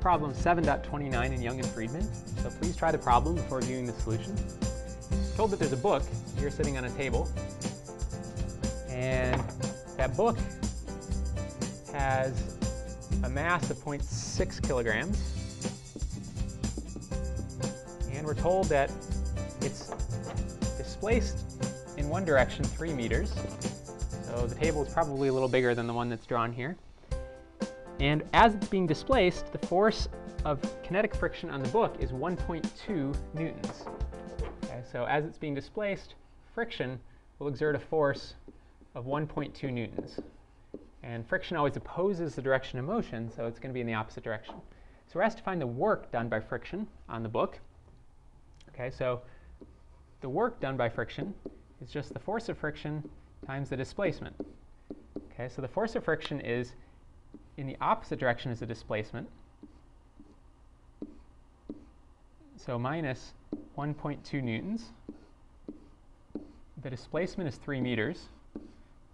problem 7.29 in Young and Freedman, so please try the problem before viewing the solution. told that there's a book here sitting on a table, and that book has a mass of 0.6 kilograms, and we're told that it's displaced in one direction 3 meters, so the table is probably a little bigger than the one that's drawn here. And as it's being displaced, the force of kinetic friction on the book is 1.2 newtons. Okay, so as it's being displaced, friction will exert a force of 1.2 newtons. And friction always opposes the direction of motion, so it's going to be in the opposite direction. So we're asked to find the work done by friction on the book. Okay, so the work done by friction is just the force of friction times the displacement. Okay, so the force of friction is in the opposite direction is the displacement. So minus 1.2 newtons. The displacement is 3 meters.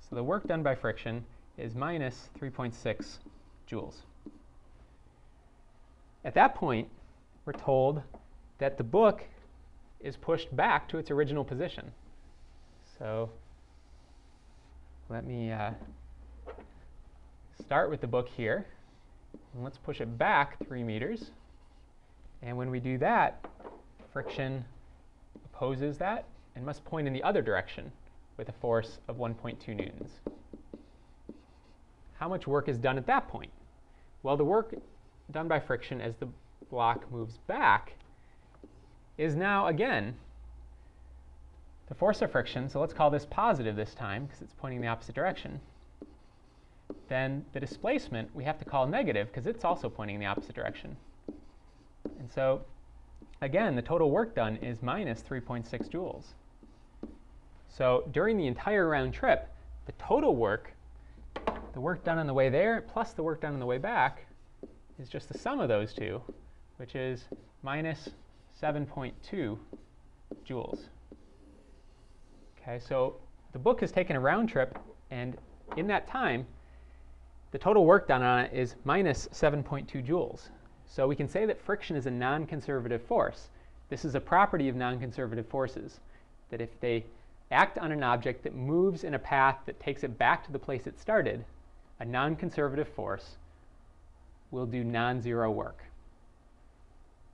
So the work done by friction is minus 3.6 joules. At that point, we're told that the book is pushed back to its original position. So let me uh, start with the book here. And let's push it back 3 meters. And when we do that, friction opposes that and must point in the other direction with a force of 1.2 newtons. How much work is done at that point? Well, the work done by friction as the block moves back is now, again, the force of friction. So let's call this positive this time because it's pointing the opposite direction then the displacement we have to call negative because it's also pointing in the opposite direction. And so again, the total work done is minus 3.6 joules. So during the entire round trip, the total work, the work done on the way there plus the work done on the way back, is just the sum of those two, which is minus 7.2 joules. Okay, so the book has taken a round trip, and in that time, the total work done on it is minus 7.2 joules. So we can say that friction is a non-conservative force. This is a property of non-conservative forces, that if they act on an object that moves in a path that takes it back to the place it started, a non-conservative force will do non-zero work.